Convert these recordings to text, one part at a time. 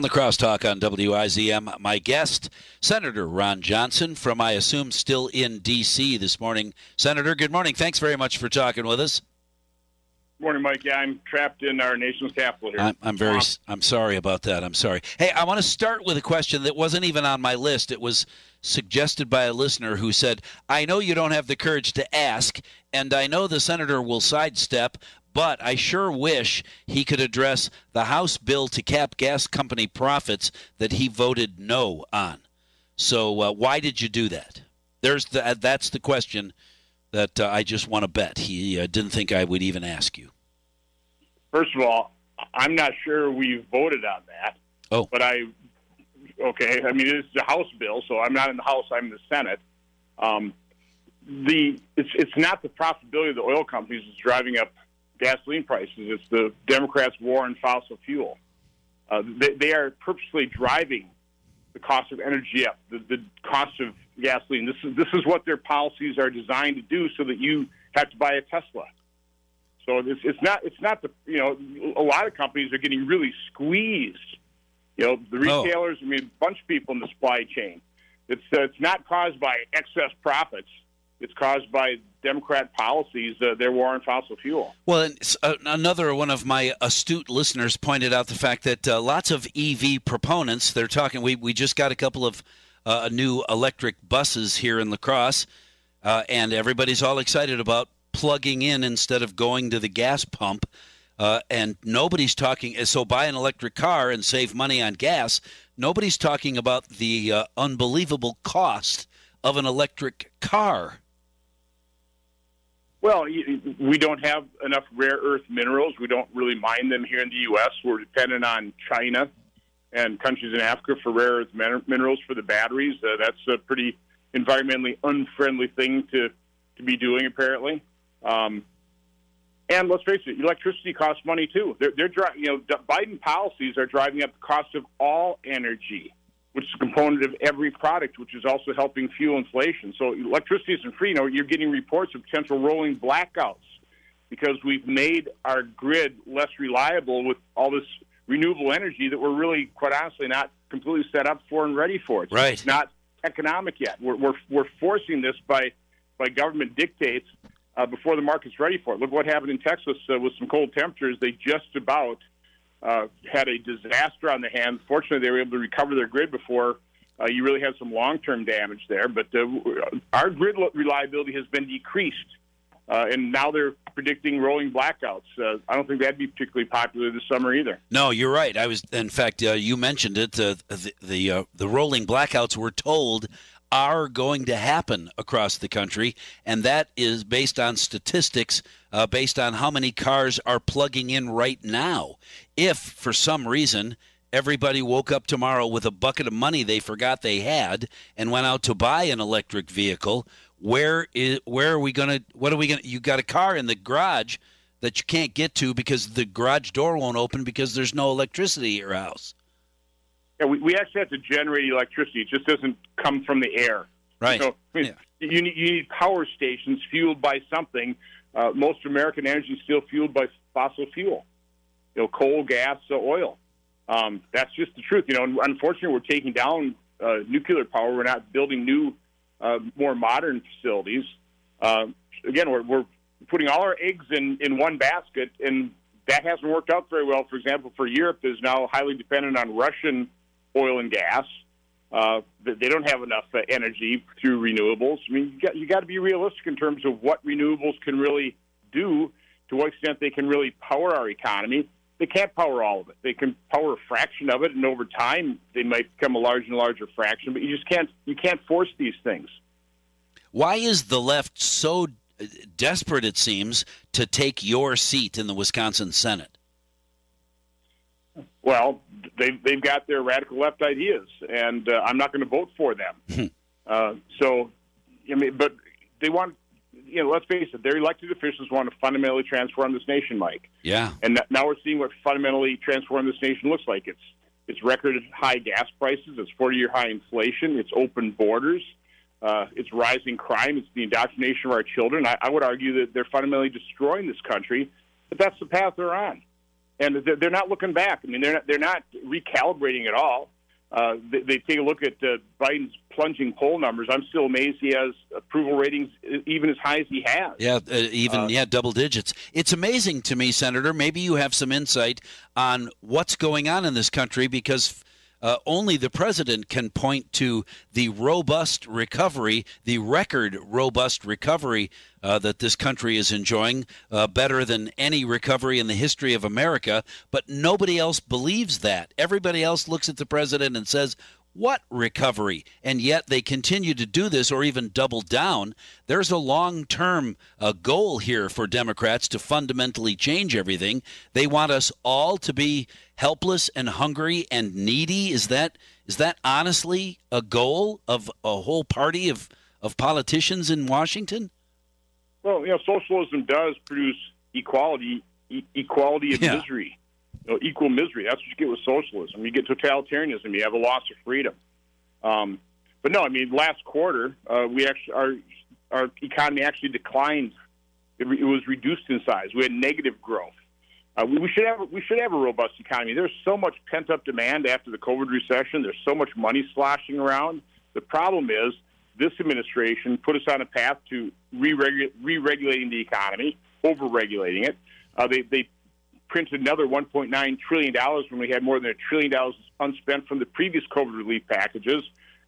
On the crosstalk on WIZM, my guest, Senator Ron Johnson from, I assume, still in D.C. this morning. Senator, good morning. Thanks very much for talking with us. Good Morning, Mike. Yeah, I'm trapped in our nation's capital here. I'm, I'm very, um, I'm sorry about that. I'm sorry. Hey, I want to start with a question that wasn't even on my list. It was suggested by a listener who said, "I know you don't have the courage to ask, and I know the senator will sidestep, but I sure wish he could address the House bill to cap gas company profits that he voted no on. So uh, why did you do that? There's the, that's the question that uh, I just want to bet. He uh, didn't think I would even ask you. First of all, I'm not sure we voted on that. Oh, but I okay. I mean, it's a House bill, so I'm not in the House. I'm in the Senate. Um, the it's it's not the profitability of the oil companies that's driving up gasoline prices. It's the Democrats' war on fossil fuel. Uh, they, they are purposely driving the cost of energy up, the, the cost of gasoline. This is this is what their policies are designed to do, so that you have to buy a Tesla. So it's it's not it's not the you know a lot of companies are getting really squeezed. You know the Oh. retailers. I mean, a bunch of people in the supply chain. It's uh, it's not caused by excess profits. It's caused by Democrat policies. Uh, their war on fossil fuel. Well, and uh, another one of my astute listeners pointed out the fact that uh, lots of EV proponents, they're talking, we, we just got a couple of uh, new electric buses here in La Crosse, uh, and everybody's all excited about plugging in instead of going to the gas pump. Uh, and nobody's talking, so buy an electric car and save money on gas. Nobody's talking about the unbelievable cost of an electric car. Well, we don't have enough rare earth minerals. We don't really mine them here in the U.S. We're dependent on China and countries in Africa for rare earth minerals for the batteries. Uh, that's a pretty environmentally unfriendly thing to, to be doing, apparently. Um, and let's face it, electricity costs money too. They're, they're dri- you know, Biden policies are driving up the cost of all energy, which is a component of every product, which is also helping fuel inflation. So electricity isn't free. You know, you're getting reports of potential rolling blackouts because we've made our grid less reliable with all this renewable energy that we're really, quite honestly, not completely set up for and ready for. It's Right. Not economic yet. We're, we're, we're forcing this by, by government dictates uh, before the market's ready for it. Look what happened in Texas uh, with some cold temperatures. They just about uh, had a disaster on the hands. Fortunately, they were able to recover their grid before uh, you really had some long-term damage there. But uh, our grid reliability has been decreased, uh, and now they're predicting rolling blackouts. Uh, I don't think that'd be particularly popular this summer either. No, you're right. I was, in fact, uh, you mentioned it. Uh, the the, uh, the rolling blackouts we're told are going to happen across the country, and that is based on statistics, uh, based on how many cars are plugging in right now. If for some reason everybody woke up tomorrow with a bucket of money they forgot they had and went out to buy an electric vehicle, where is where are we going to? What are we going? to You got a car in the garage that you can't get to because the garage door won't open because there's no electricity at your house. Yeah, we, we actually have to generate electricity. It just doesn't come from the air. Right. So, I mean, you, need, you need power stations fueled by something. Uh, most American energy is still fueled by fossil fuel, you know, coal, gas, uh, oil. Um, that's just the truth. You know, and unfortunately, we're taking down uh, nuclear power. We're not building new, uh, more modern facilities. Uh, again, we're, we're putting all our eggs in, in one basket, and that hasn't worked out very well. For example, for Europe is now highly dependent on Russian oil and gas. Uh, they don't have enough uh, energy through renewables. I mean, you got, you got to be realistic in terms of what renewables can really do, to what extent they can really power our economy. They can't power all of it. They can power a fraction of it, and over time, they might become a larger and larger fraction. But you just can't you can't force these things. Why is the left so uh, desperate, it seems, to take your seat in the Wisconsin Senate? Well, they've they've got their radical left ideas, and uh, I'm not going to vote for them. uh, so, I mean, but they want, you know, let's face it, their elected officials want to fundamentally transform this nation, Mike. Yeah. And now we're seeing what fundamentally transform this nation looks like. It's it's record high gas prices, it's 40 year high inflation, it's open borders, uh, it's rising crime, it's the indoctrination of our children. I, I would argue that they're fundamentally destroying this country, but that's the path they're on. And they're not looking back. I mean, they're not, they're not recalibrating at all. Uh, they, they, take a look at uh, Biden's plunging poll numbers. I'm still amazed he has approval ratings even as high as he has. Yeah, uh, even uh, yeah, double digits. It's amazing to me, Senator. Maybe you have some insight on what's going on in this country because uh, only the president can point to the robust recovery, the record robust recovery uh, that this country is enjoying, uh, better than any recovery in the history of America. But nobody else believes that. Everybody else looks at the president and says, what recovery? And yet they continue to do this or even double down. There's a long term uh, goal here for Democrats to fundamentally change everything. They want us all to be helpless and hungry and needy. Is that is that honestly a goal of a whole party of, of politicians in Washington? Well, you know, socialism does produce equality, e- equality of yeah. misery you know, equal misery. That's what you get with socialism. You get totalitarianism. You have a loss of freedom. Um, but no, I mean, last quarter uh, we actually our our economy actually declined. It, re- it was reduced in size. We had negative growth. Uh, we, we should have we should have a robust economy. There's so much pent up demand after the COVID recession. There's so much money sloshing around. The problem is this administration put us on a path to re-regulating the economy, over-regulating it. Uh, they, they printed another 1.9 trillion dollars when we had more than a trillion dollars unspent from the previous COVID relief packages.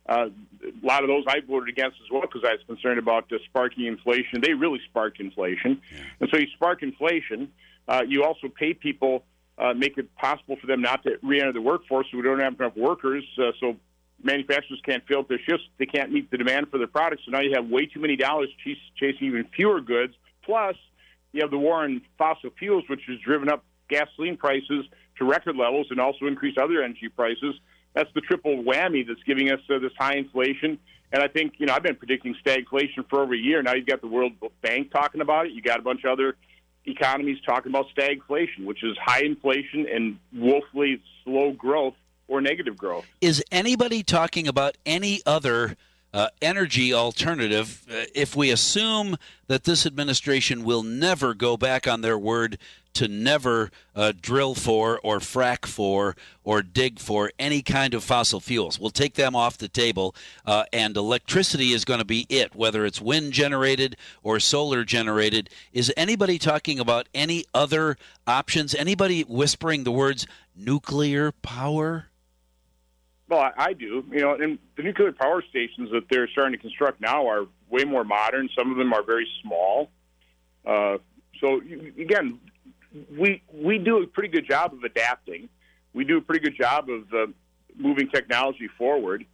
Uh, a lot of those I voted against as well because I was concerned about uh, sparking inflation. They really sparked inflation, yeah. and so you spark inflation. Uh, you also pay people, uh, make it possible for them not to re-enter the workforce, so we don't have enough workers. Uh, so manufacturers can't fill their shifts; they can't meet the demand for their products. So now you have way too many dollars ch- chasing even fewer goods. Plus, you have the war on fossil fuels, which has driven up gasoline prices to record levels and also increase other energy prices. That's the triple whammy that's giving us uh, this high inflation. And I think, you know, I've been predicting stagflation for over a year. Now you've got the World Bank talking about it. You've got a bunch of other economies talking about stagflation, which is high inflation and woefully slow growth or negative growth. Is anybody talking about any other uh, energy alternative uh, if we assume that this administration will never go back on their word to never uh, drill for or frack for or dig for any kind of fossil fuels. We'll take them off the table, uh, and electricity is going to be it, whether it's wind generated or solar generated. Is anybody talking about any other options? Anybody whispering the words nuclear power? Well, I, do. You know, and the nuclear power stations that they're starting to construct now are way more modern. Some of them are very small. Uh, so again, we we do a pretty good job of adapting. We do a pretty good job of uh, moving technology forward.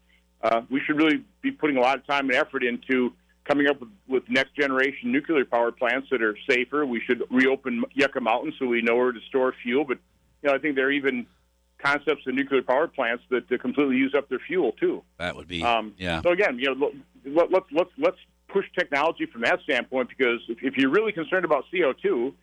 Uh, we should really be putting a lot of time and effort into coming up with, with next generation nuclear power plants that are safer. We should reopen Yucca Mountain so we know where to store fuel. But you know, I think there are even concepts of nuclear power plants that completely use up their fuel too. That would be um, yeah. So again, you know, let, let's let's let's push technology from that standpoint because if, if you're really concerned about CO two,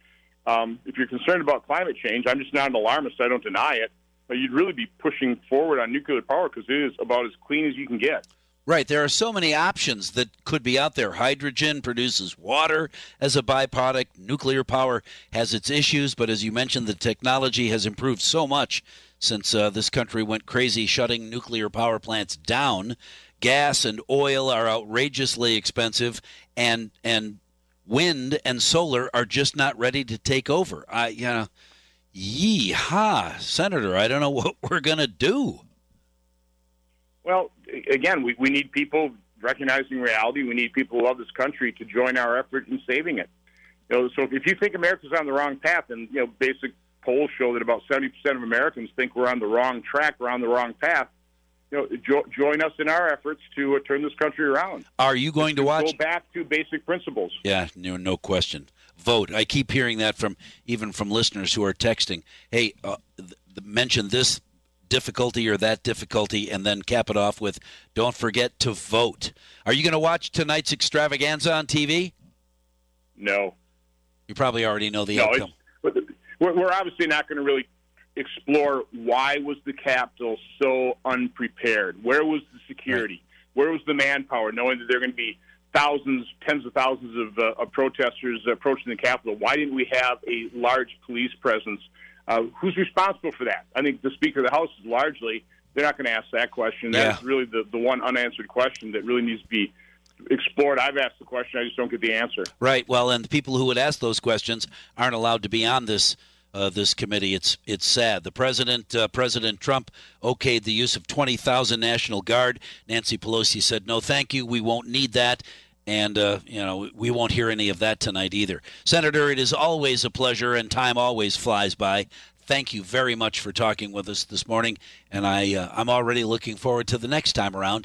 um, if you're concerned about climate change, I'm just not an alarmist. I don't deny it, but you'd really be pushing forward on nuclear power because it is about as clean as you can get. Right. There are so many options that could be out there. Hydrogen produces water as a byproduct. Nuclear power has its issues, but as you mentioned, the technology has improved so much since uh, this country went crazy shutting nuclear power plants down. Gas and oil are outrageously expensive, and and wind and solar are just not ready to take over. I, you know, yee-ha, Senator, I don't know what we're going to do. Well, again, we, we need people recognizing reality. We need people who love this country to join our effort in saving it. You know, so if you think America's on the wrong path, and you know, basic polls show that about 70% of Americans think we're on the wrong track, we're on the wrong path, you know, jo- join us in our efforts to uh, turn this country around. Are you going to, to watch? Go back to basic principles. Yeah, no, no question. Vote. I keep hearing that from even from listeners who are texting. Hey, uh, th- mention this difficulty or that difficulty, and then cap it off with, "Don't forget to vote." Are you going to watch tonight's extravaganza on TV? No. You probably already know the no, outcome. We're obviously not going to really explore why was the Capitol so unprepared? Where was the security? Where was the manpower, knowing that there are going to be thousands, tens of thousands of, uh, of protesters approaching the Capitol? Why didn't we have a large police presence? Uh, who's responsible for that? I think the Speaker of the House is largely they're not going to ask that question. That's Yeah. really the, the one unanswered question that really needs to be explored. I've asked the question, I just don't get the answer. Right. Well, and the people who would ask those questions aren't allowed to be on this uh, this committee. It's it's sad. The president, uh, President Trump, okayed the use of twenty thousand National Guard. Nancy Pelosi said, "No, thank you. We won't need that." And uh, you know we won't hear any of that tonight either. Senator, it is always a pleasure, and time always flies by. Thank you very much for talking with us this morning, and I uh, I'm already looking forward to the next time around